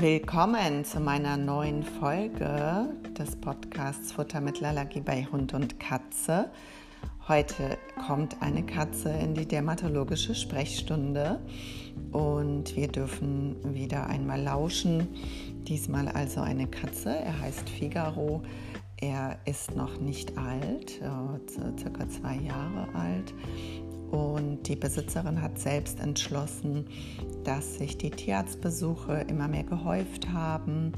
Willkommen zu meiner neuen Folge des Podcasts Futtermittelallergie bei Hund und Katze. Heute kommt eine Katze in die dermatologische Sprechstunde und wir dürfen wieder einmal lauschen. Diesmal also eine Katze. Er heißt Figaro. Er ist noch nicht alt, äh, circa zwei Jahre alt und die Besitzerin hat selbst entschlossen, dass sich die Tierarztbesuche immer mehr gehäuft haben,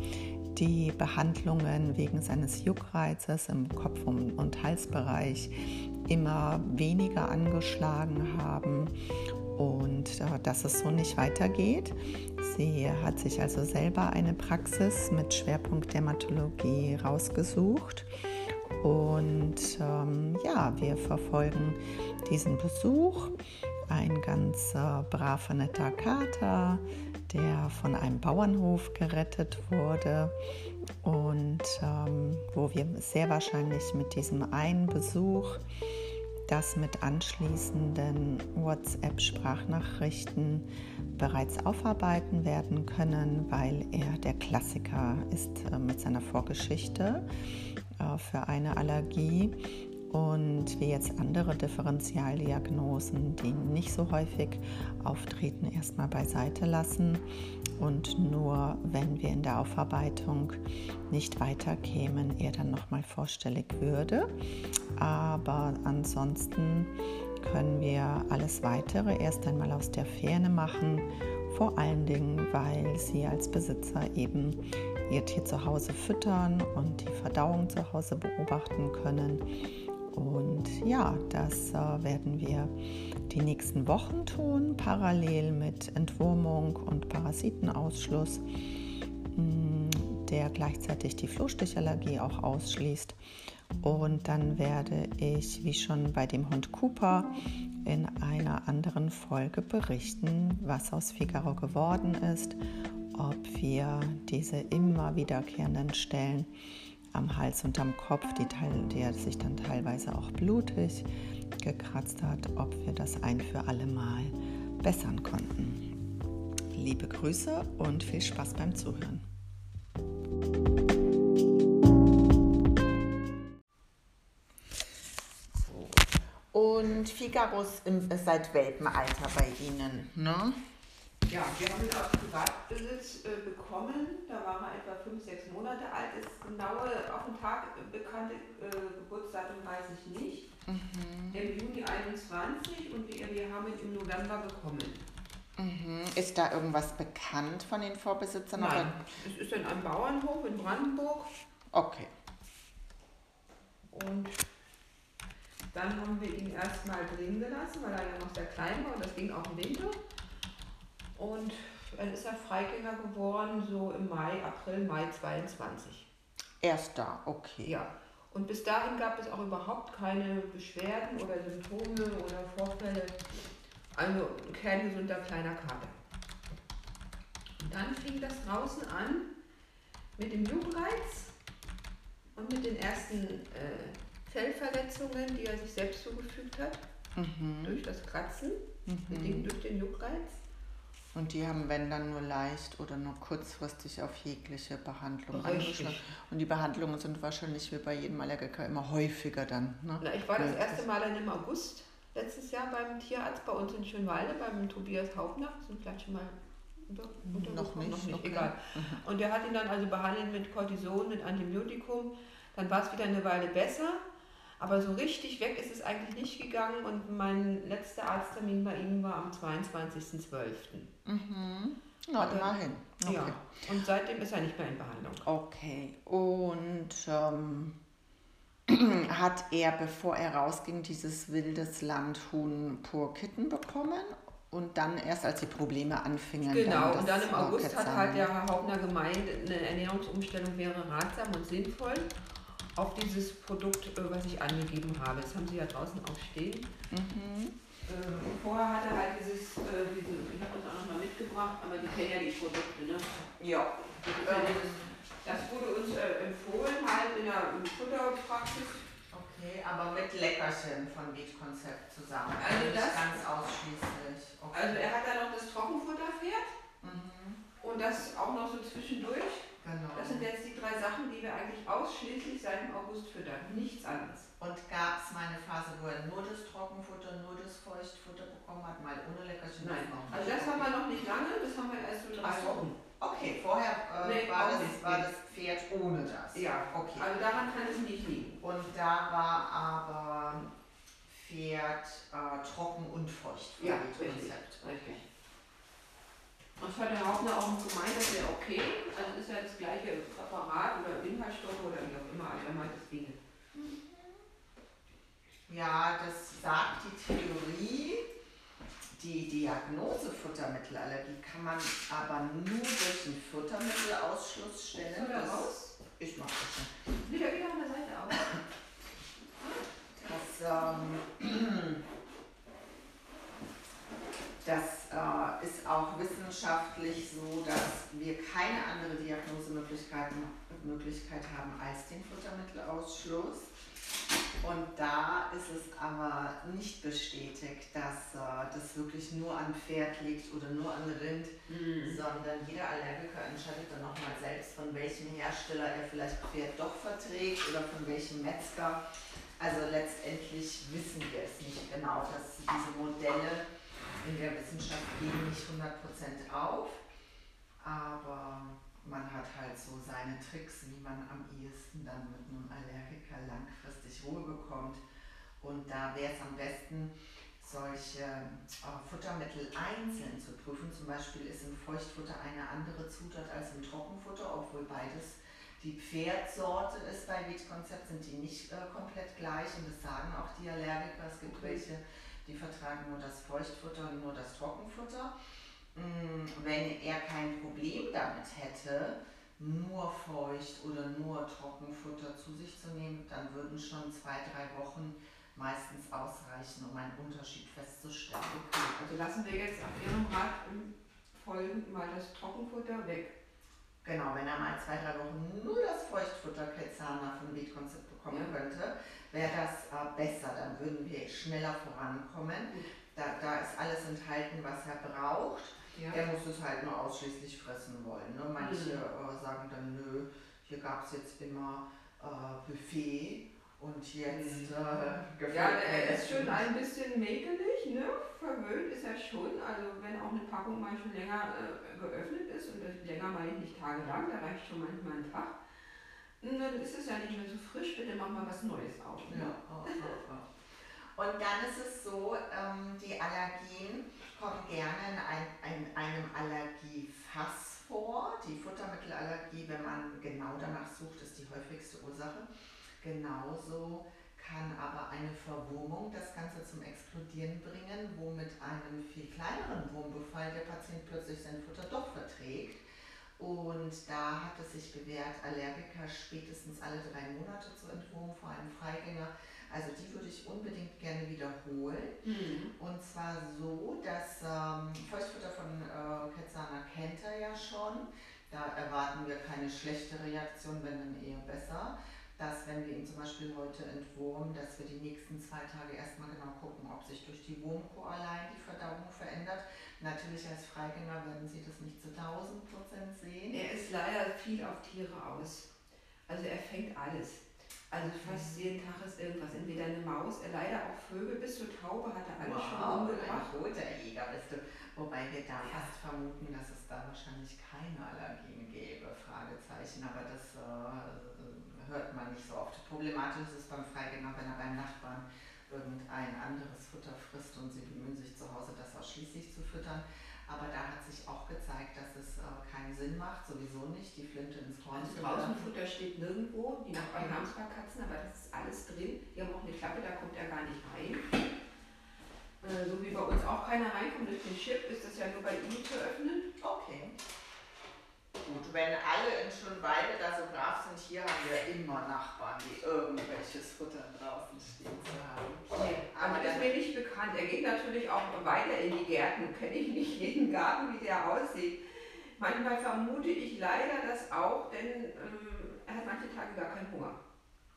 die Behandlungen wegen seines Juckreizes im Kopf- und Halsbereich immer weniger angeschlagen haben und äh, dass es so nicht weitergeht. Sie hat sich also selber eine Praxis mit Schwerpunkt Dermatologie rausgesucht und ähm, ja, wir verfolgen diesen Besuch. Ein ganz äh, braver, netter Kater, der von einem Bauernhof gerettet wurde und ähm, wo wir sehr wahrscheinlich mit diesem einen Besuch das mit anschließenden WhatsApp-Sprachnachrichten bereits aufarbeiten werden können, weil er der Klassiker ist äh, mit seiner Vorgeschichte äh, für eine Allergie. Und wir jetzt andere Differentialdiagnosen, die nicht so häufig auftreten, erstmal beiseite lassen. Und nur wenn wir in der Aufarbeitung nicht weiterkämen, er dann nochmal vorstellig würde. Aber ansonsten können wir alles weitere erst einmal aus der Ferne machen, vor allen Dingen, weil Sie als Besitzer eben Ihr Tier zu Hause füttern und die Verdauung zu Hause beobachten können und ja, das äh, werden wir die nächsten Wochen tun, parallel mit Entwurmung und Parasitenausschluss, mm, der gleichzeitig die Flohstichallergie auch ausschließt. Und dann werde ich, wie schon bei dem Hund Cooper, in einer anderen Folge berichten, was aus Figaro geworden ist, ob wir diese immer wiederkehrenden Stellen am Hals und am Kopf, die, die sich dann teilweise auch blutig gekratzt hat, ob wir das ein für alle Mal bessern konnten. Liebe Grüße und viel Spaß beim Zuhören. Und Figarus ist seit Welpenalter bei Ihnen, ne? Ja, wir haben ihn aus Privatbesitz äh, bekommen. Da war er etwa fünf, sechs Monate alt. Das genaue auf den Tag bekannte äh, Geburtsdatum weiß ich nicht. Mhm. Im Juni 21 und wir, wir haben ihn im November bekommen. Mhm. Ist da irgendwas bekannt von den Vorbesitzern? Nein, oder? es ist in einem Bauernhof in Brandenburg. Okay. Und dann haben wir ihn erstmal drin gelassen, weil er ja noch sehr klein war und das ging auch im Winter. Und dann ist er Freigänger geworden, so im Mai, April, Mai 22. Erst da, okay. Ja. Und bis dahin gab es auch überhaupt keine Beschwerden oder Symptome oder Vorfälle. Also ein kerngesunder kleiner Kater. Und dann fing das draußen an mit dem Jugendreiz und mit den ersten äh, Fellverletzungen, die er sich selbst zugefügt hat. Mhm. Durch das Kratzen, mhm. durch den Juckreiz. Und die haben, wenn dann nur leicht oder nur kurzfristig auf jegliche Behandlung angeschlossen. Und die Behandlungen sind wahrscheinlich wie bei jedem Allergiker immer häufiger dann. Ne? Na, ich war das erste Mal dann im August letztes Jahr beim Tierarzt bei uns in Schönwalde, beim Tobias Hauptnach. Sind vielleicht schon mal unter, unter noch nicht, noch nicht okay. egal. Mhm. Und der hat ihn dann also behandelt mit Cortison, mit Antibiotikum. Dann war es wieder eine Weile besser. Aber so richtig weg ist es eigentlich nicht gegangen und mein letzter Arzttermin bei ihm war am 22.12. Mhm. Ja, immerhin. Okay. Ja. Und seitdem ist er nicht mehr in Behandlung. Okay. Und ähm, hat er, bevor er rausging, dieses wildes Landhuhn pur Kitten bekommen? Und dann erst, als die Probleme anfingen. Genau, dann und dann im August hat halt der Herr Hauptner gemeint, eine Ernährungsumstellung wäre ratsam und sinnvoll auf dieses Produkt, äh, was ich angegeben habe. Das haben Sie ja draußen auch stehen. Mhm. Ähm, vorher hatte halt dieses, äh, diese, ich habe das auch nochmal mitgebracht, aber die kennen ja die Produkte, ne? Ja. Das, wurde uns äh, empfohlen, halt in der Futterpraxis. Okay, aber mit Leckerchen von Beat-Konzept zusammen. Also das, ganz ausschließlich. Okay. Also er hat da noch das Trockenfutterpferd. Mhm. Und das auch noch so zwischendurch. Genau. Das sind jetzt die drei Sachen, die wir eigentlich ausschließlich seit dem August füttern. Nichts anderes. Und gab es mal eine Phase, wo er nur das Trockenfutter, nur das Feuchtfutter bekommen hat, mal ohne Leckerchen? Nein. noch Also das haben wir noch nicht lange, das haben wir erst so drei. Wochen. Okay, vorher äh, Nee, war, das, nicht, war das Pferd ohne das. Ja. Okay. Also daran kann es nicht liegen. Und da war aber Pferd äh, trocken und feucht. Ja, Konzept. richtig, Das hat der Hauptner auch gemeint, das wäre okay. Also ist ja das gleiche Präparat oder Inhaltsstoffe oder wie auch immer, also er meint, das ginge. Ja, das sagt die Theorie. Die Diagnose Futtermittelallergie kann man aber nur durch einen Futtermittelausschluss stellen. Er Das- raus? Ich mach das schon. Nee, der geht auf der Seite auf. Das, ähm, das äh, ist auch wissenschaftlich so, dass wir keine andere Diagnosemöglichkeit Möglichkeit haben als den Futtermittelausschluss. Und da ist es aber nicht bestätigt, dass äh, das wirklich nur an Pferd liegt oder nur an Rind, Mhm. sondern jeder Allergiker entscheidet dann nochmal selbst, von welchem Hersteller er vielleicht Pferd doch verträgt oder von welchem Metzger. Also letztendlich wissen wir es nicht genau, dass diese Modelle in der Wissenschaft gehen nicht 100% auf, aber man hat halt so seine Tricks, wie man am ehesten dann mit einem Allergiker langfristig Ruhe bekommt. Und da wäre es am besten, solche äh, Futtermittel einzeln zu prüfen. Zum Beispiel ist im Feuchtfutter eine andere Zutat als im Trockenfutter, obwohl beides die Pferdsorte ist bei Wheat-Konzept, sind die nicht äh, komplett gleich und das sagen auch die Allergiker. Es gibt Okay. welche, die vertragen nur das Feuchtfutter und nur das Trockenfutter. Mm, Wenn er kein Problem damit hätte, nur Feucht oder nur Trockenfutter zu sich zu nehmen, dann würden schon zwei, drei Wochen meistens ausreichen, um einen Unterschied festzustellen. Also lassen wir jetzt auf Ihrem Rat im Folgen mal das Trockenfutter weg. Genau, wenn er mal zwei, drei Wochen nur das Feuchtfutter Quetzana von Beat-Konzept bekommen Ja. könnte, wäre das äh, besser. Dann würden wir schneller vorankommen. Da, da ist alles enthalten, was er braucht. Ja. Er muss es halt nur ausschließlich fressen wollen. Ne? Manche Mhm. äh, sagen dann, nö, hier gab es jetzt immer äh, Buffet und jetzt Mhm. äh, gefällt Ja, er ist schon ein bisschen mäkelig, ne? Verwöhnt ist er schon. Also wenn auch eine Packung mal schon länger äh, geöffnet ist, und das länger meine ich nicht tagelang, da reicht schon manchmal ein Tag, und dann ist es ja nicht mehr so frisch, bitte mach mal was Neues auf. Ne? Ja, oh, oh, oh. Und dann ist es so, ähm, die Allergien kommen gerne in ein, ein, einem Allergiefass vor. Die Futtermittelallergie, wenn man genau danach sucht, ist die häufigste Ursache. Genauso kann aber eine Verwurmung das Ganze zum Explodieren bringen, wo mit einem viel kleineren Wurmbefall der Patient plötzlich sein Futter doch verträgt. Und da hat es sich bewährt, Allergiker spätestens alle drei Monate zu entwurmen, vor allem Freigänger. Also die würde ich unbedingt gerne wiederholen. Mhm. Und zwar so, dass ähm, Feuchtfutter von äh, Quetzana kennt er ja schon. Da erwarten wir keine schlechte Reaktion, wenn dann eher besser. Dass wenn wir ihn zum Beispiel heute entwurmen, dass wir die nächsten zwei Tage erstmal genau gucken, ob sich durch die Wurmkur allein die Verdauung verändert. Natürlich als Freigänger werden Sie das nicht zu 1000 Prozent sehen. Er ist leider viel auf Tiere aus. Also er fängt alles. Also fast jeden Tag ist irgendwas. Entweder eine Maus, er leider auch Vögel, bis zur Taube hat er alles schon Wow, ein umgebracht. guter Jäger bist du. Wobei wir da fast vermuten, dass es da wahrscheinlich keine Allergien gäbe, Fragezeichen, aber das äh, hört man nicht so oft. Problematisch ist es beim Freigänger, wenn er beim Nachbarn irgendein anderes Futter frisst und sie bemühen sich zu Hause, das ausschließlich zu füttern. Aber da hat sich auch gezeigt, dass es äh, keinen Sinn macht, sowieso nicht, die Flinte ins Korn Also zu draußen werfen. Futter steht nirgendwo. Die Nachbarn haben zwar Katzen, aber das ist alles drin. Die haben auch eine Klappe, da kommt er gar nicht rein. Äh, so wie bei uns auch keiner reinkommt durch den Chip, ist das ja nur bei ihm zu öffnen. Okay. Gut, wenn alle in Schönweide da so brav sind, hier haben wir immer Nachbarn, die irgendwelches Futter draußen stehen zu haben. Aber das ist mir nicht bekannt. Er geht natürlich auch weiter in die Gärten. Kenne ich nicht jeden Garten, wie der aussieht. Manchmal vermute ich leider das auch, denn ähm, er hat manche Tage gar keinen Hunger.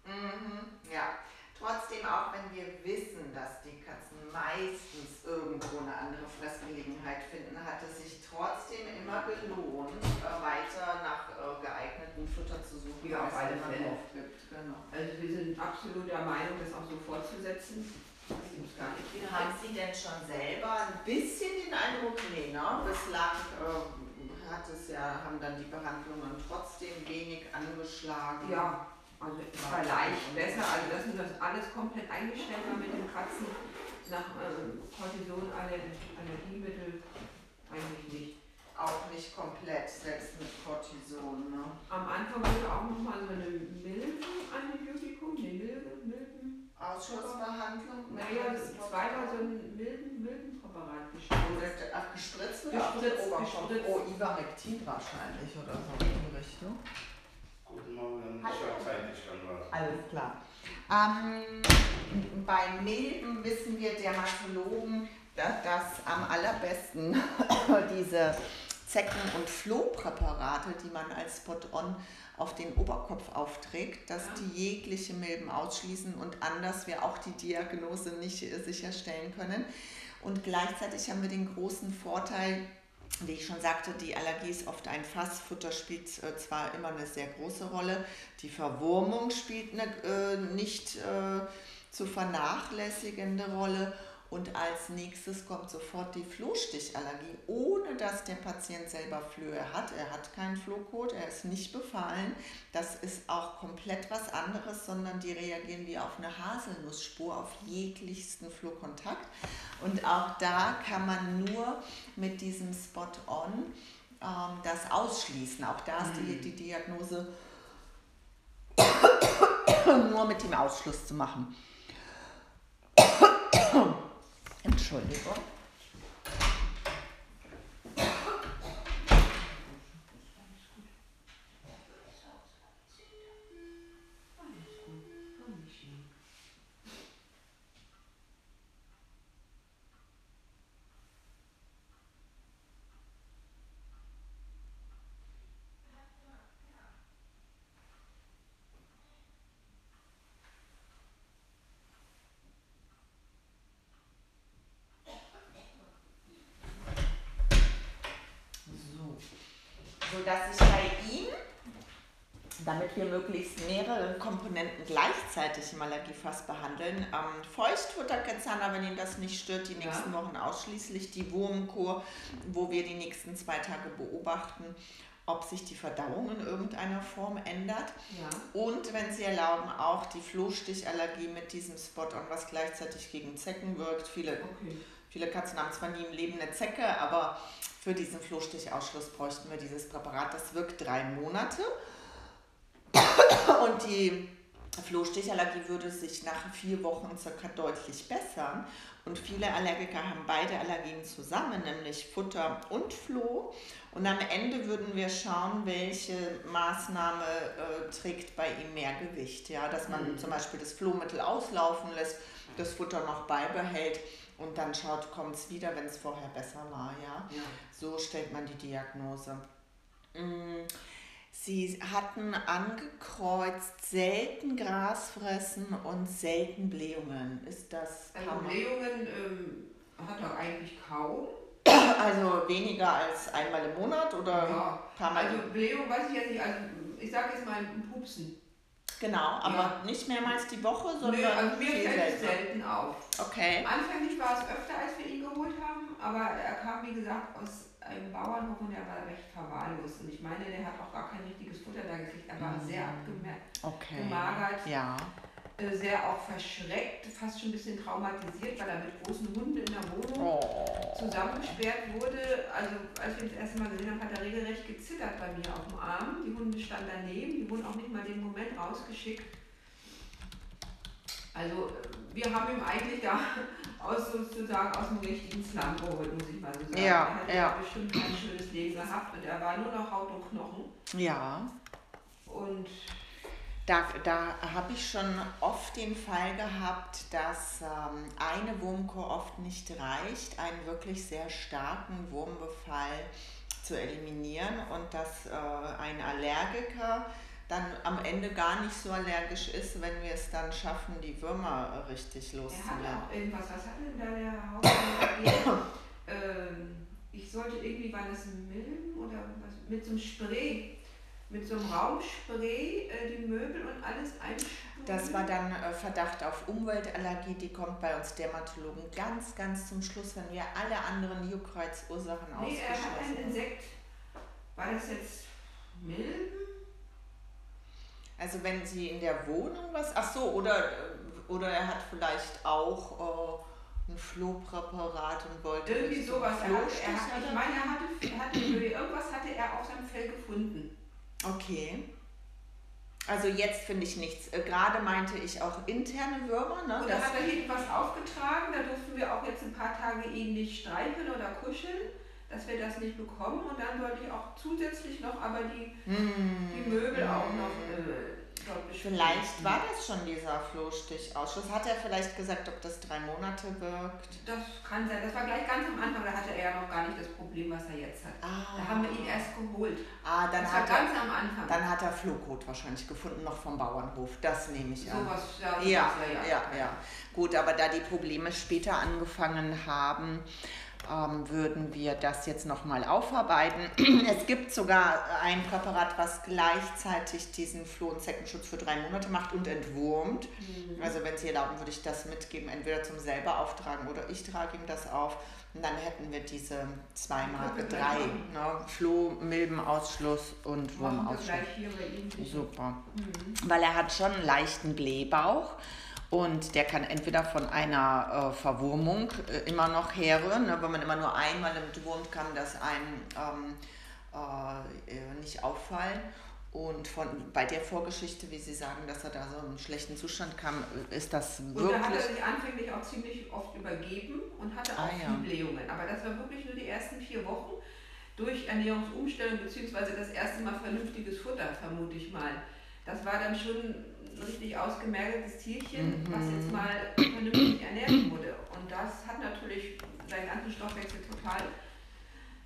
Mhm, ja. Trotzdem, auch wenn wir wissen, dass die Katzen meistens irgendwo eine andere Fressgelegenheit finden, hat es sich trotzdem immer gelohnt, äh, weiter nach äh, geeigneten Futter zu suchen, ja, auf alle Fälle. Genau. Also wir sind absolut der Meinung, das auch so fortzusetzen. Haben Sie denn schon selber ein bisschen den Eindruck, nee, ne? bislang äh, hat es ja, haben dann die Behandlungen trotzdem wenig angeschlagen? Ja, also es war leicht besser, also dass wir das alles komplett eingestellt haben mit dem Kratzen nach ähm, Cortison, Allergiemittel eigentlich nicht. Auch nicht komplett, selbst mit Cortison, ne? Am Anfang wurde auch nochmal so eine Milben-Antibiotikum, nee, Milben, Milben. Ausschussbehandlung? Naja, zweimal so ein Milben, Milbenpräparat gespritzt. Ach, gespritzt oder gespritzt, gespritzt. Oh, Ivermectin wahrscheinlich oder so in die Richtung. Guten Morgen, ich habe zeitlich dann was. Alles klar. Ähm, bei Milben wissen wir Dermatologen, dass, dass am allerbesten diese Zecken- und Flohpräparate, die man als Spot-on auf den Oberkopf aufträgt, dass die jegliche Milben ausschließen und anders wir auch die Diagnose nicht sicherstellen können. Und gleichzeitig haben wir den großen Vorteil, wie ich schon sagte, die Allergie ist oft ein Fass. Futter spielt äh, zwar immer eine sehr große Rolle, die Verwurmung spielt eine äh, nicht äh, zu vernachlässigende Rolle und als nächstes kommt sofort die Flohstichallergie, ohne dass der Patient selber Flöhe hat. Er hat keinen Flohkot, er ist nicht befallen. Das ist auch komplett was anderes, sondern die reagieren wie auf eine Haselnussspur, auf jeglichsten Flohkontakt. Und auch da kann man nur mit diesem Spot-on ähm, das ausschließen. Auch da ist die, die Diagnose nur mit dem Ausschluss zu machen. Entschuldigung. Sodass ich bei ihm, damit wir möglichst mehrere Komponenten gleichzeitig im Allergiefass behandeln, ähm, Feuchtfutterkezana, wenn ihn das nicht stört, die nächsten ja. Wochen ausschließlich die Wurmkur, wo wir die nächsten zwei Tage beobachten, ob sich die Verdauung in irgendeiner Form ändert. Ja. Und wenn Sie erlauben, auch die Flohstichallergie mit diesem Spot-on, was gleichzeitig gegen Zecken wirkt. Viele, okay. Viele Katzen haben zwar nie im Leben eine Zecke, aber für diesen Flohstichausschluss bräuchten wir dieses Präparat. Das wirkt drei Monate. Und die Flohstichallergie würde sich nach vier Wochen circa deutlich bessern. Und viele Allergiker haben beide Allergien zusammen, nämlich Futter und Floh. Und am Ende würden wir schauen, welche Maßnahme äh, trägt bei ihm mehr Gewicht. Ja? Dass man mhm. zum Beispiel das Flohmittel auslaufen lässt, das Futter noch beibehält und dann schaut, kommt es wieder, wenn es vorher besser war. Ja? ja? So stellt man die Diagnose. Mm, sie hatten angekreuzt selten Gras fressen und selten Blähungen. Ist das. Also Blähungen ähm, hat er eigentlich kaum. Also weniger als einmal im Monat oder ja. paar Mal? Also Blähung weiß ich jetzt nicht. Also ich sage jetzt mal ein Pupsen. Genau, aber ja. nicht mehrmals die Woche, sondern. Nö, also mir fällt es selten auf. Okay. Anfänglich war es öfter, als wir ihn geholt haben, aber er kam, wie gesagt, aus einem Bauernhof und er war recht verwahrlost. Und ich meine, der hat auch gar kein richtiges Futter da gekriegt. Er war mhm. sehr abgemagert. Okay. Ja. Äh, sehr auch verschreckt, fast schon ein bisschen traumatisiert, weil er mit großen Hunden in der Wohnung oh. zusammengesperrt wurde. Also als wir ihn das erste Mal gesehen haben, hat er regelrecht gezittert bei mir auf dem Arm. Die Hunde standen daneben, die wurden auch nicht mal den Moment rausgeschickt. Also wir haben ihn eigentlich da aus sozusagen aus dem richtigen Slum geholt, muss ich mal so sagen. Ja, er hat ja. bestimmt kein schönes Leben gehabt und er war nur noch Haut und Knochen. Ja. Und da, da habe ich schon oft den Fall gehabt, dass ähm, eine Wurmkur oft nicht reicht, einen wirklich sehr starken Wurmbefall zu eliminieren und dass äh, ein Allergiker dann am Ende gar nicht so allergisch ist, wenn wir es dann schaffen, die Würmer richtig Er auch irgendwas, was hatte denn da der Hauptmann? ähm, ich sollte irgendwie, war das Milben oder was, mit so einem Spray, mit so einem Raumspray äh, die Möbel und alles einsprühen. Das war dann äh, Verdacht auf Umweltallergie, die kommt bei uns Dermatologen ganz, ganz zum Schluss, wenn wir alle anderen Juckreizursachen Nee, er hat ein ausgeschlossen haben. Insekt. War das jetzt Milben? Also wenn Sie in der Wohnung was, ach so, oder, äh, oder er hat vielleicht auch äh, ein Flohpräparat und wollte Irgendwie sowas. Er Flohstich er hat, ich meine, er hatte, er hatte irgendwas hatte er auf seinem Fell gefunden. Okay. Also jetzt finde ich nichts. Äh, Gerade meinte ich auch interne Würmer, ne? Und da Das, hat er hinten was aufgetragen, da durften wir auch jetzt ein paar Tage ihn nicht streicheln oder kuscheln, dass wir das nicht bekommen. Und dann sollte ich auch zusätzlich noch aber die, Hm. die Möbel auch noch äh. Vielleicht war das schon dieser Flohstichausschuss. Hat er vielleicht gesagt, ob das drei Monate wirkt? Das kann sein. Das war gleich ganz am Anfang, da hatte er ja noch gar nicht das Problem, was er jetzt hat. Ah, Da haben wir ihn erst geholt. ah dann, das war hat er, ganz am Anfang. dann hat er Flohkot wahrscheinlich gefunden, noch vom Bauernhof. Das nehme ich an. Sowas, ja, sowas, Ja, ja, ja. Gut, aber da die Probleme später angefangen haben, ähm, würden wir das jetzt nochmal aufarbeiten. Es gibt sogar ein Präparat, was gleichzeitig diesen Floh- und Zeckenschutz für drei Monate macht und entwurmt. Mhm. Also wenn Sie erlauben, würde ich das mitgeben, entweder zum selber auftragen oder ich trage ihm das auf. Und dann hätten wir diese zweimal drei, ne? Floh, Milbenausschluss und Wurmausschluss. Super Mhm. weil er hat schon einen leichten Blähbauch und der kann entweder von einer äh, Verwurmung äh, immer noch herrühren, ne, wenn man immer nur einmal entwurmt, kann das einem ähm, äh, äh, nicht auffallen. Und von, bei der Vorgeschichte, wie Sie sagen, dass er da so in einen schlechten Zustand kam, äh, ist das Und da hat er wirklich. sich anfänglich auch ziemlich oft übergeben und hatte Ah, auch ja. viel Blähungen. Aber das war wirklich nur die ersten vier Wochen durch Ernährungsumstellung beziehungsweise das erste Mal vernünftiges Futter, vermute ich mal. Das war dann schon richtig ausgemergeltes Tierchen, Mhm. was jetzt mal vernünftig ernährt wurde. Und das hat natürlich seinen ganzen Stoffwechsel total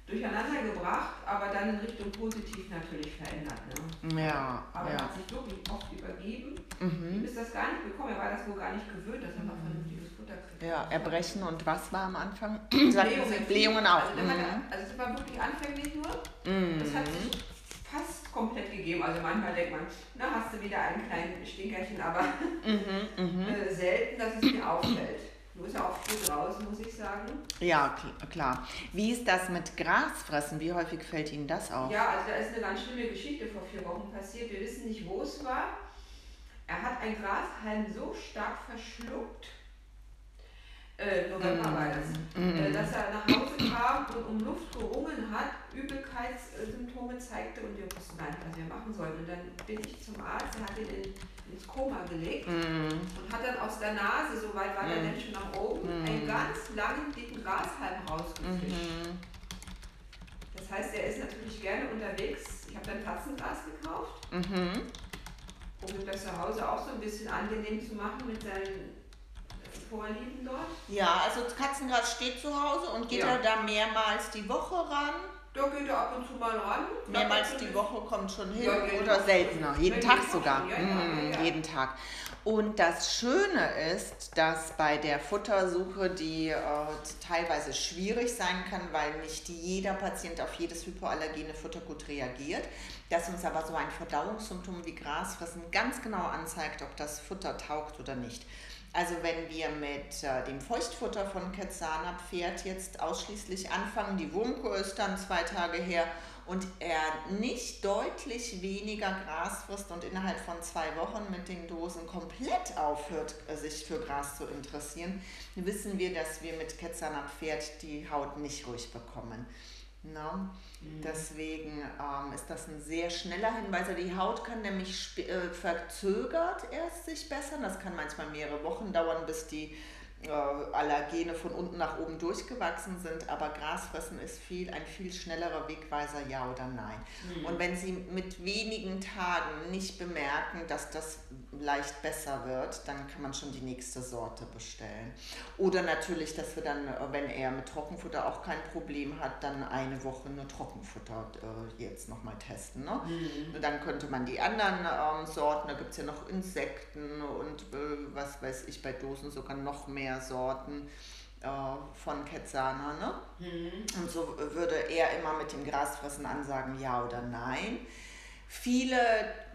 durcheinander gebracht, aber dann in Richtung positiv natürlich verändert. Ne? Ja, Aber er ja. hat sich wirklich oft übergeben. Mhm. Ihm ist das gar nicht gekommen. Er war das wohl gar nicht gewöhnt, dass er noch vernünftiges Futter kriegt. Ja, Erbrechen und was war am Anfang? Blähungen. Blähungen auch. Also, der hat, er- also es war wirklich anfänglich nur. Mhm. Das hat sich fast komplett gegeben. Also manchmal denkt man, na hast du wieder einen kleinen Stinkerchen, aber Mhm, mhm. äh, selten, dass es mir auffällt. Nur ist er auch früh draußen, muss ich sagen. Ja, kl- klar. Wie ist das mit Grasfressen? Wie häufig fällt Ihnen das auf? Ja, also da ist eine ganz schlimme Geschichte vor vier Wochen passiert. Wir wissen nicht, wo es war. Er hat ein Grashalm so stark verschluckt, äh, November war das, äh, dass er nach Hause kam und um Luft gerungen hat, Übelkeitssymptome zeigte und wir wussten gar nicht, was wir machen sollten. Und dann bin ich zum Arzt, er hat ihn in, ins Koma gelegt Mhm. und hat dann aus der Nase, so weit war der Mhm. Mensch nach oben, Mhm. einen ganz langen, dicken Grashalm rausgefischt. Mhm. Das heißt, er ist natürlich gerne unterwegs. Ich habe dann Katzengras gekauft, Mhm. um ihm das zu Hause auch so ein bisschen angenehm zu machen mit seinen Vorlieben dort. Ja, also Katzengras steht zu Hause und geht Ja. er da mehrmals die Woche ran? Da geht er ab und zu mal ran. Mehrmals die Woche kommt schon hin Ja, oder seltener? Jeden Tag sogar. Mhm, ja, ja. Jeden Tag. Und das Schöne ist, dass bei der Futtersuche, die äh, teilweise schwierig sein kann, weil nicht jeder Patient auf jedes hypoallergene Futter gut reagiert, dass uns aber so ein Verdauungssymptom wie Grasfressen ganz genau anzeigt, ob das Futter taugt oder nicht. Also wenn wir mit äh, dem Feuchtfutter von Quetzana Pferd jetzt ausschließlich anfangen, die Wurmkur ist dann zwei Tage her und er nicht deutlich weniger Gras frisst und innerhalb von zwei Wochen mit den Dosen komplett aufhört, äh, sich für Gras zu interessieren, wissen wir, dass wir mit Quetzana Pferd die Haut nicht ruhig bekommen. Na? Deswegen ähm, ist das ein sehr schneller Hinweis. Die Haut kann nämlich äh, verzögert erst sich bessern. Das kann manchmal mehrere Wochen dauern, bis die Allergene von unten nach oben durchgewachsen sind, aber Grasfressen ist viel, ein viel schnellerer Wegweiser, ja oder nein. Mhm. Und wenn Sie mit wenigen Tagen nicht bemerken, dass das leicht besser wird, dann kann man schon die nächste Sorte bestellen. Oder natürlich, dass wir dann, wenn er mit Trockenfutter auch kein Problem hat, dann eine Woche nur Trockenfutter äh, jetzt nochmal testen. Ne? Mhm. Und dann könnte man die anderen ähm, Sorten, da gibt es ja noch Insekten und äh, was weiß ich, bei Dosen sogar noch mehr mehr Sorten äh, von Quetzana. Ne? Mhm. Und so würde er immer mit dem Grasfressen ansagen, ja oder nein. Viele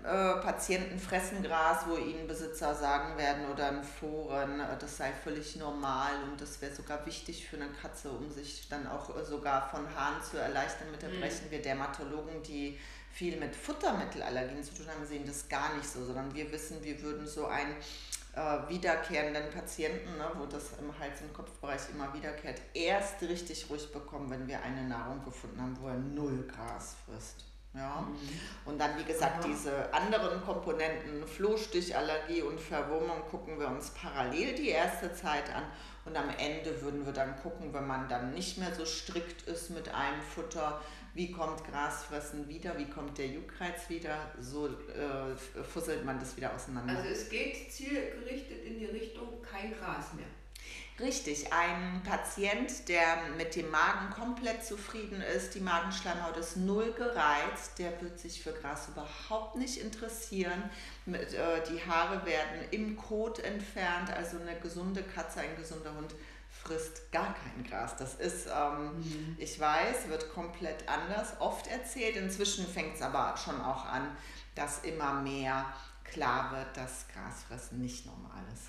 äh, Patienten fressen Gras, wo ihnen Besitzer sagen werden oder in Foren, äh, das sei völlig normal und das wäre sogar wichtig für eine Katze, um sich dann auch äh, sogar von Haaren zu erleichtern. Mit der mhm. brechen wir Dermatologen, die viel mit Futtermittelallergien zu tun haben, sehen das gar nicht so, sondern wir wissen, wir würden so ein äh, wiederkehrenden Patienten, ne, wo das im Hals- und Kopfbereich immer wiederkehrt, erst richtig ruhig bekommen, wenn wir eine Nahrung gefunden haben, wo er null Gras frisst. Ja. Mhm. Und dann, wie gesagt, Aha. diese anderen Komponenten, Flohstichallergie und Verwurmung, gucken wir uns parallel die erste Zeit an. Und am Ende würden wir dann gucken, wenn man dann nicht mehr so strikt ist mit einem Futter, wie kommt Grasfressen wieder, wie kommt der Juckreiz wieder, so äh, fusselt man das wieder auseinander. Also es geht zielgerichtet in die Richtung kein Gras mehr. Richtig, ein Patient, der mit dem Magen komplett zufrieden ist, die Magenschleimhaut ist null gereizt, der wird sich für Gras überhaupt nicht interessieren. Mit, äh, die Haare werden im Kot entfernt, also eine gesunde Katze, ein gesunder Hund frisst gar kein Gras. Das ist, ähm, mhm. ich weiß, wird komplett anders oft erzählt. Inzwischen fängt es aber schon auch an, dass immer mehr klar wird, dass Grasfressen nicht normal ist.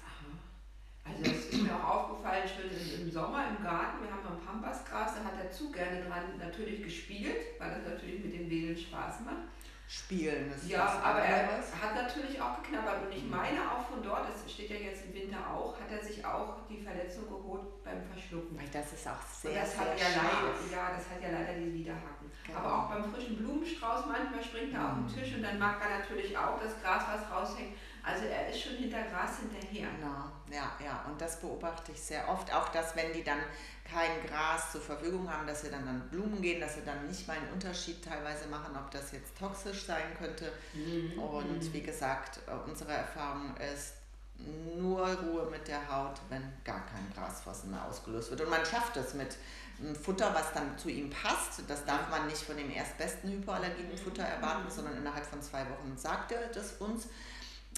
Also es ist mir auch aufgefallen, schon im Sommer im Garten, wir haben ein Pampasgras, da hat er zu gerne dran natürlich gespielt, weil das natürlich mit den Wedeln Spaß macht spielen. Das ja, aber er hat natürlich auch geknabbert und ich meine auch von dort, das steht ja jetzt im Winter auch, hat er sich auch die Verletzung geholt beim Verschlucken. Das ist auch sehr, das sehr hat ja leider, Ja, das hat ja leider die Widerhaken. Genau. Aber auch beim frischen Blumenstrauß manchmal springt er mhm. auf den Tisch und dann mag er natürlich auch das Gras, was raushängt. Also er ist schon hinter Gras hinterher. Genau, ja, ja. Und das beobachte ich sehr oft. Auch dass, wenn die dann kein Gras zur Verfügung haben, dass sie dann an Blumen gehen, dass sie dann nicht mal einen Unterschied teilweise machen, ob das jetzt toxisch sein könnte. Mhm. Und wie gesagt, unsere Erfahrung ist, nur Ruhe mit der Haut, wenn gar kein Grasfressen mehr ausgelöst wird. Und man schafft es mit einem Futter, was dann zu ihm passt. Das darf man nicht von dem erstbesten hypoallergenen Futter erwarten, sondern innerhalb von zwei Wochen sagt er das uns.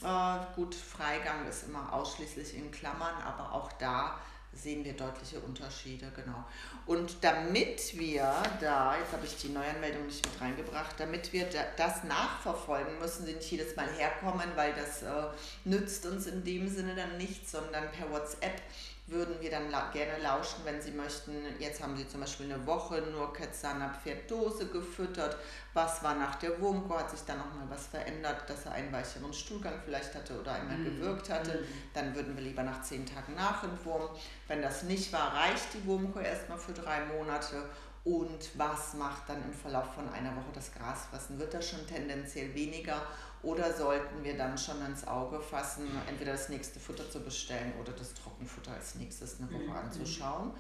Äh, gut, Freigang ist immer ausschließlich in Klammern, aber auch da sehen wir deutliche Unterschiede, genau. Und damit wir da, jetzt habe ich die Neuanmeldung nicht mit reingebracht, damit wir das nachverfolgen, müssen sie nicht jedes Mal herkommen, weil das äh, nützt uns in dem Sinne dann nichts, sondern per WhatsApp würden wir dann la gerne lauschen, wenn Sie möchten. Jetzt haben Sie zum Beispiel eine Woche nur Quetzana Pferddose gefüttert. Was war nach der Wurmkur? Hat sich da nochmal was verändert, dass er einen weicheren Stuhlgang vielleicht hatte oder einmal mhm. gewirkt hatte? Mhm. Dann würden wir lieber nach zehn Tagen nachentwurmen. Wenn das nicht war, reicht die Wurmkur erstmal für drei Monate. Und was macht dann im Verlauf von einer Woche das Grasfressen? Wird das schon tendenziell weniger oder sollten wir dann schon ins Auge fassen, entweder das nächste Futter zu bestellen oder das Trockenfutter als nächstes eine Woche mhm. anzuschauen?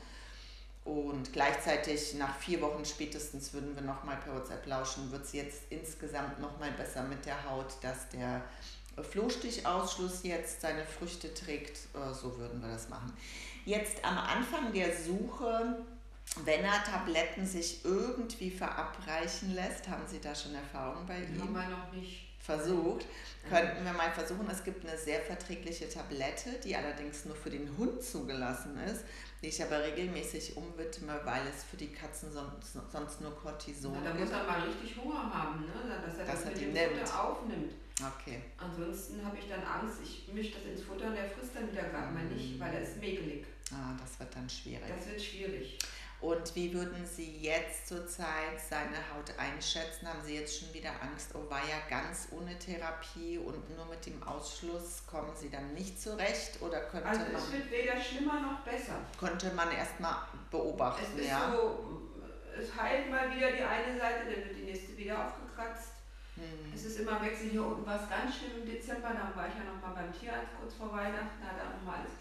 Und gleichzeitig nach vier Wochen spätestens würden wir nochmal per WhatsApp lauschen, wird es jetzt insgesamt nochmal besser mit der Haut, dass der Flohstichausschluss jetzt seine Früchte trägt. Äh, so würden wir das machen. Jetzt am Anfang der Suche, wenn er Tabletten sich irgendwie verabreichen lässt, haben Sie da schon Erfahrung bei ihm? Haben wir noch nicht versucht, könnten wir mal versuchen. Es gibt eine sehr verträgliche Tablette, die allerdings nur für den Hund zugelassen ist, die ich aber regelmäßig umwidme, weil es für die Katzen sonst, sonst nur Cortison gibt. Da muss er mal richtig Hunger haben, ne? dass er das, das mit dem. Futter aufnimmt. Okay. Ansonsten habe ich dann Angst, ich mische das ins Futter und der frisst dann wieder gerade mal nicht, weil er ist mäkelig. Ah, das wird dann schwierig. Das wird schwierig. Und wie würden Sie jetzt zurzeit seine Haut einschätzen? Haben Sie jetzt schon wieder Angst, oh war ja ganz ohne Therapie und nur mit dem Ausschluss kommen Sie dann nicht zurecht? Oder könnte also man, es wird weder schlimmer noch besser. Könnte man erstmal beobachten, es ist ja? So, es heilt mal wieder die eine Seite, dann wird die nächste wieder aufgekratzt. Hm. Es ist immer Wechsel. Hier unten war es ganz schlimm im Dezember, da war ich ja noch mal beim Tierarzt kurz vor Weihnachten, da hat er nochmal alles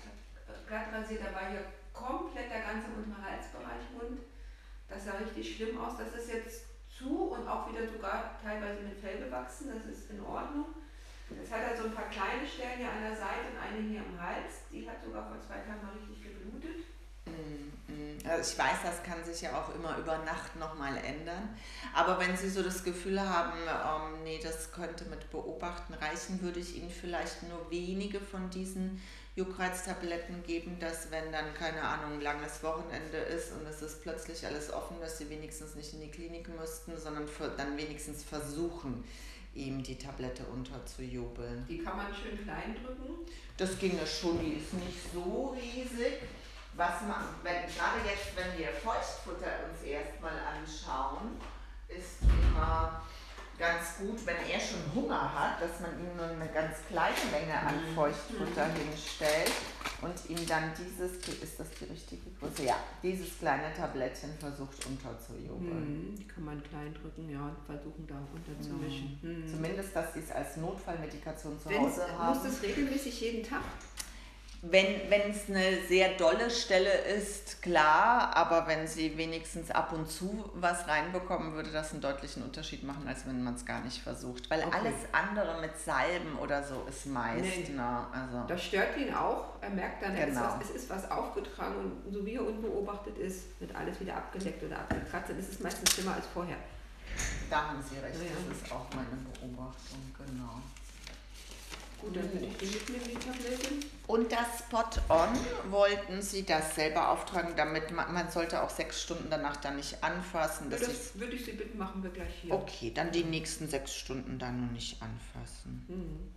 glatt rasiert, da war hier komplett der ganze untere Halsbereich rund. Das sah richtig schlimm aus. Das ist jetzt zu und auch wieder sogar teilweise mit Fell bewachsen. Das ist in Ordnung. Jetzt hat er so ein paar kleine Stellen hier an der Seite und eine hier am Hals. Die hat sogar vor zwei Tagen mal richtig geblutet. Mm. Also ich weiß, das kann sich ja auch immer über Nacht nochmal ändern. Aber wenn Sie so das Gefühl haben, ähm, nee, das könnte mit Beobachten reichen, würde ich Ihnen vielleicht nur wenige von diesen Juckreiztabletten geben, dass wenn dann, keine Ahnung, ein langes Wochenende ist und es ist plötzlich alles offen, dass sie wenigstens nicht in die Klinik müssten, sondern für, dann wenigstens versuchen, ihm die Tablette unterzujubeln. Die kann man schön klein drücken? Das ginge schon, die ist nicht so riesig. Was machen, wenn, gerade jetzt, wenn wir Feuchtfutter uns erstmal anschauen, ist immer ganz gut, wenn er schon Hunger hat, dass man ihm nur eine ganz kleine Menge an mhm. Feuchtfutter mhm. hinstellt und ihm dann dieses, ist das die richtige Größe? Ja, dieses kleine Tablettchen versucht unterzujubeln. Mhm. Die kann man klein drücken, ja, und versuchen da unterzumischen. Mhm. mhm. Zumindest, dass sie es als Notfallmedikation zu Hause haben. Muss das regelmäßig jeden Tag? Wenn es eine sehr dolle Stelle ist, klar, aber wenn sie wenigstens ab und zu was reinbekommen, würde das einen deutlichen Unterschied machen, als wenn man es gar nicht versucht. Weil okay. alles andere mit Salben oder so ist meist. Nee. Ne, also das stört ihn auch. Er merkt dann, genau. es, ist was, es ist was aufgetragen und so wie er unbeobachtet ist, wird alles wieder abgedeckt oder abgekratzt. Das ist meistens schlimmer als vorher. Da haben Sie recht, ja. das ist auch meine Beobachtung, genau. Gut, dann würde ich die Tablette. Und das Spot-On, wollten Sie das selber auftragen, damit man, man sollte auch sechs Stunden danach dann nicht anfassen. Das, das würde ich Sie bitten, machen wir gleich hier. Okay, dann die nächsten sechs Stunden dann noch nicht anfassen. Mhm.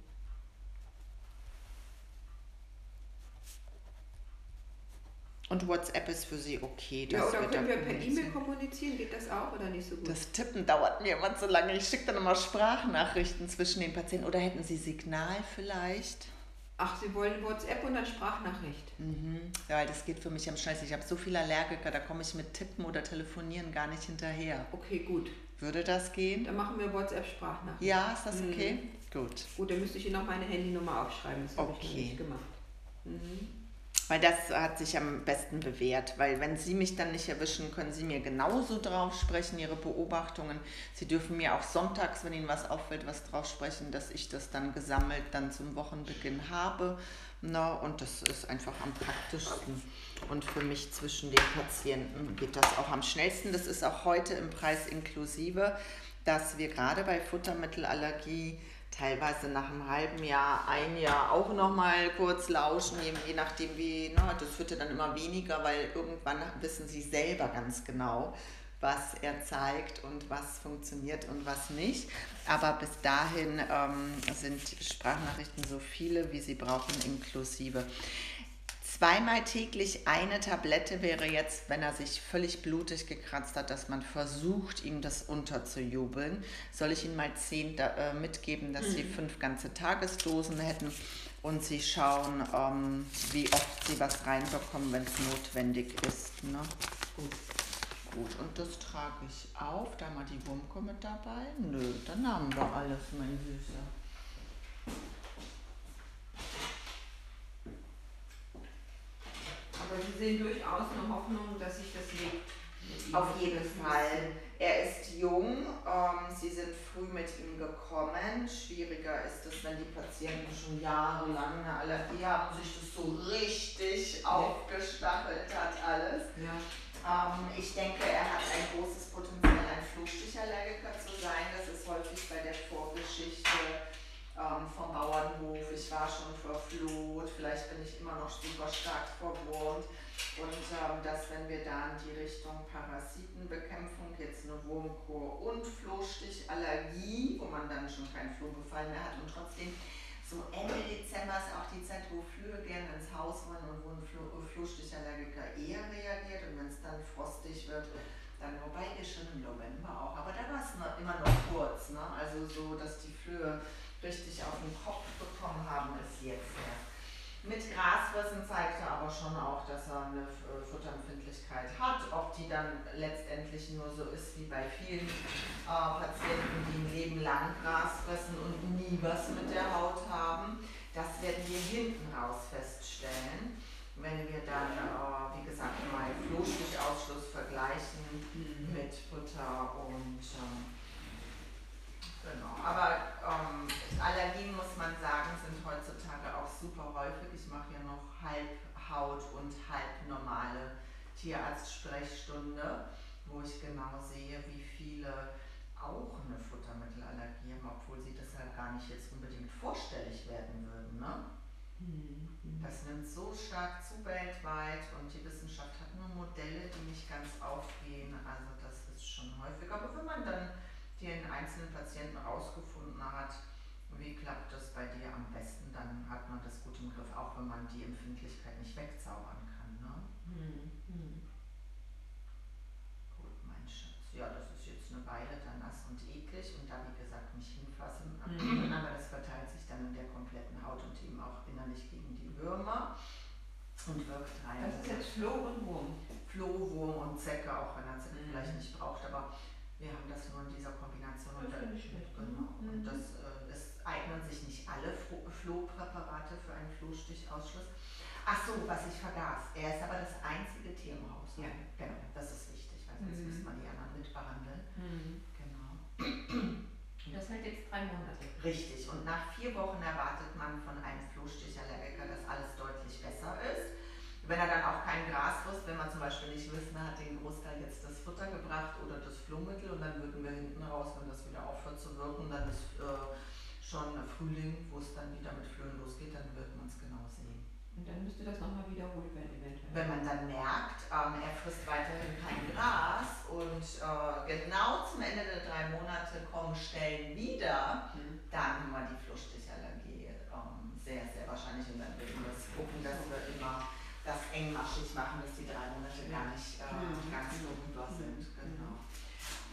Und WhatsApp ist für Sie okay. ja, oder können wir per E-Mail kommunizieren? Geht das auch oder nicht so gut? Das Tippen dauert mir immer zu lange. Ich schicke dann immer Sprachnachrichten zwischen den Patienten. Oder hätten Sie Signal vielleicht? Ach, Sie wollen WhatsApp und dann Sprachnachricht? Mhm. Ja, weil das geht für mich am schnellsten. Ich habe so viele Allergiker, da komme ich mit Tippen oder Telefonieren gar nicht hinterher. Okay, gut. Würde das gehen? Dann machen wir WhatsApp-Sprachnachricht. Ja, ist das okay? Mhm. Gut. Gut, dann müsste ich Ihnen noch meine Handynummer aufschreiben. Das habe okay. ich noch nicht gemacht. Mhm. Weil das hat sich am besten bewährt, weil wenn Sie mich dann nicht erwischen, können Sie mir genauso drauf sprechen, Ihre Beobachtungen. Sie dürfen mir auch sonntags, wenn Ihnen was auffällt, was drauf sprechen, dass ich das dann gesammelt dann zum Wochenbeginn habe. Na, und das ist einfach am praktischsten. Und für mich zwischen den Patienten geht das auch am schnellsten. Das ist auch heute im Preis inklusive, dass wir gerade bei Futtermittelallergie teilweise nach einem halben Jahr, ein Jahr auch noch mal kurz lauschen, je, je nachdem wie, ne, das wird ja dann immer weniger, weil irgendwann wissen sie selber ganz genau, was er zeigt und was funktioniert und was nicht. Aber bis dahin ähm, sind Sprachnachrichten so viele, wie sie brauchen, inklusive. Zweimal täglich eine Tablette wäre jetzt, wenn er sich völlig blutig gekratzt hat, dass man versucht, ihm das unterzujubeln. Soll ich Ihnen mal zehn da, äh, mitgeben, dass mhm. Sie fünf ganze Tagesdosen hätten und Sie schauen, ähm, wie oft Sie was reinbekommen, wenn es notwendig ist. Ne? Gut. Gut, und das trage ich auf. Da mal die Wumke mit dabei. Nö, dann haben wir alles, mein Süßer. Aber Sie sehen durchaus eine Hoffnung, dass sich das legt. Auf jeden Fall. Er ist jung, ähm, Sie sind früh mit ihm gekommen. Schwieriger ist es, wenn die Patienten schon jahrelang eine Allergie haben, sich das so richtig aufgestachelt hat alles. Ja. Ähm, ich denke, er hat ein großes Potenzial, ein Flugstichallergiker zu sein. Das ist häufig bei der Vorgeschichte ähm, vom Bauernhof, ich war schon verflucht, vielleicht bin ich immer noch super stark verwurmt. Und ähm, dass wenn wir da in die Richtung Parasitenbekämpfung, jetzt eine Wurmkur und Flohstichallergie, wo man dann schon keinen Flohbefall mehr hat und trotzdem so Ende Dezember ist auch die Zeit, wo Flöhe gerne ins Haus wollen und wo ein Floh Flohstichallergiker eher reagiert und wenn es dann frostig wird, dann wobei wir schon im November auch, aber da war es immer noch kurz, ne? also so, dass die Flöhe richtig auf den Kopf bekommen haben, ist jetzt erst. Mit Grasfressen zeigt er aber schon auch, dass er eine äh, Futterempfindlichkeit hat. Ob die dann letztendlich nur so ist wie bei vielen äh, Patienten, die ein Leben lang Gras fressen und nie was mit der Haut haben, das werden wir hinten raus feststellen. wenn wir dann, äh, wie gesagt, mal Flohstichausschluss vergleichen mhm. mit Futter und ähm, genau. Aber ähm, Allergien, muss man sagen, sind heutzutage auch super häufig. Ich mache ja noch Halbhaut und halb normale Tierarztsprechstunde, wo ich genau sehe, wie viele auch eine Futtermittelallergie haben, obwohl sie deshalb gar nicht jetzt unbedingt vorstellig werden würden. Ne? Mhm. Das nimmt so stark zu weltweit und die Wissenschaft hat nur Modelle, die nicht ganz aufgehen. Also das ist schon häufig. Aber wenn man dann den einzelnen Patienten rausgefunden hat, wie klappt das bei dir am besten, dann hat man das gut im Griff, auch wenn man die Empfindlichkeit nicht wegzaubern kann. Ne? Mhm. Gut, mein Schatz. Ja, das ist jetzt eine Weile dann nass und eklig und da wie gesagt nicht hinfassen. Mhm. Aber das verteilt sich dann in der kompletten Haut und eben auch innerlich gegen die Würmer und wirkt rein. Das ist jetzt Floh und Wurm. Floh, Wurm und Zecke, auch wenn er Zecke mhm. vielleicht nicht braucht, aber wir haben das nur in dieser Kombination. Das und, schlecht. Genau. Mhm. Und das, äh, es eignen sich nicht alle Flohpräparate für einen Flohstichausschluss. Ach so, was ich vergaß. Er ist aber das einzige Tier im Haus. Ja. Genau, das ist wichtig, weil sonst mhm. muss man die anderen mitbehandeln. Mhm. Genau. Das hält jetzt drei Monate. Richtig. Und nach vier Wochen erwartet man von einem Flohstichallergiker, dass alles deutlich besser ist. Wenn er dann auch kein Gras frisst, wenn man zum Beispiel nicht wissen, hat den Großteil jetzt das Futter gebracht oder das Flohmittel und dann würden wir hinten raus, wenn das wieder aufhört zu wirken, dann ist äh, schon Frühling, wo es dann wieder mit Flöhen losgeht, dann wird man es genau sehen. Und dann müsste das nochmal wiederholt werden eventuell. Wenn man dann merkt, ähm, er frisst weiterhin kein Gras und äh, genau zum Ende der drei Monate kommen Stellen wieder, mhm. dann haben wir die Fluchstichallergie ähm, sehr, sehr wahrscheinlich und dann würden wir gucken, dass wir immer das engmaschig machen, dass die drei Monate gar nicht äh, mhm. ganz. Genau.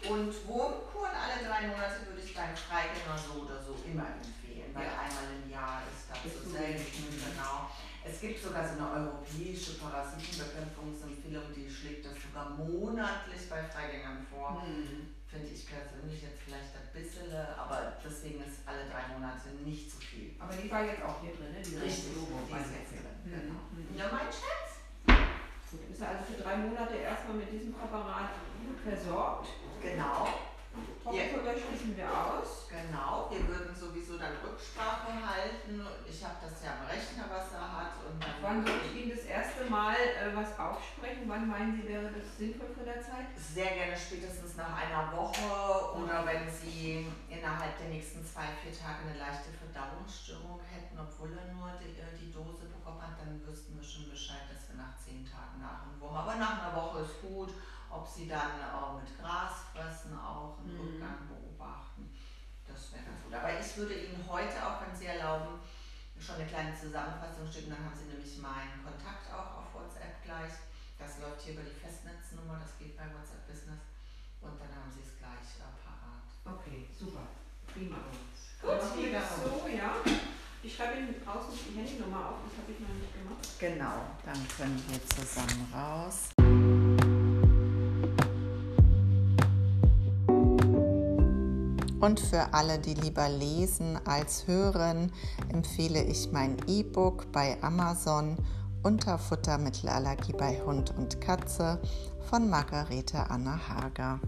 Und Wurmkuren alle drei Monate würde ich beim Freigänger so oder so immer empfehlen, weil ja. einmal im Jahr ist das so selten. Genau. Es gibt sogar so eine europäische Parasitenbekämpfungsempfehlung, die schlägt das sogar monatlich bei Freigängern vor. Mhm. Finde ich persönlich jetzt vielleicht ein bisschen, aber deswegen ist alle drei Monate nicht zu viel. Aber die war jetzt auch hier drin, ne? Die Richtig, die ist jetzt drin. Mhm. Genau. Mhm. Ja, mein Schatz. Gut, ist also für drei Monate erstmal mit diesem Präparat versorgt. Genau. Ja. schließen wir aus. Genau, wir würden sowieso dann Rücksprache halten. Ich habe das ja am Rechner, was er hat. Und dann Wann soll ich Ihnen das erste Mal äh, was aufsprechen? Wann meinen Sie, wäre das sinnvoll für der Zeit? Sehr gerne spätestens nach einer Woche oder wenn Sie innerhalb der nächsten zwei, vier Tage eine leichte Verdauungsstörung hätten, obwohl er nur die, äh, die Dose bekommen hat, dann wüssten wir schon Bescheid, dass wir nach zehn Tagen nach dem Wurm. Aber nach einer Woche ist gut ob sie dann äh, mit Gras fressen auch einen mhm. Rückgang beobachten. Das wäre ganz gut. Aber ich würde Ihnen heute auch, wenn Sie erlauben, schon eine kleine Zusammenfassung schicken. Dann haben Sie nämlich meinen Kontakt auch auf WhatsApp gleich. Das läuft hier über die Festnetznummer, das geht bei WhatsApp Business. Und dann haben Sie es gleich äh, parat. Okay, super. Prima. Gut, wieder so, ja. Ich schreibe Ihnen außen die Handynummer auf, das habe ich noch nicht gemacht. Genau, dann können wir zusammen raus. Und für alle, die lieber lesen als hören, empfehle ich mein E-Book bei Amazon Unterfuttermittelallergie bei Hund und Katze von Margarete Anna Hager.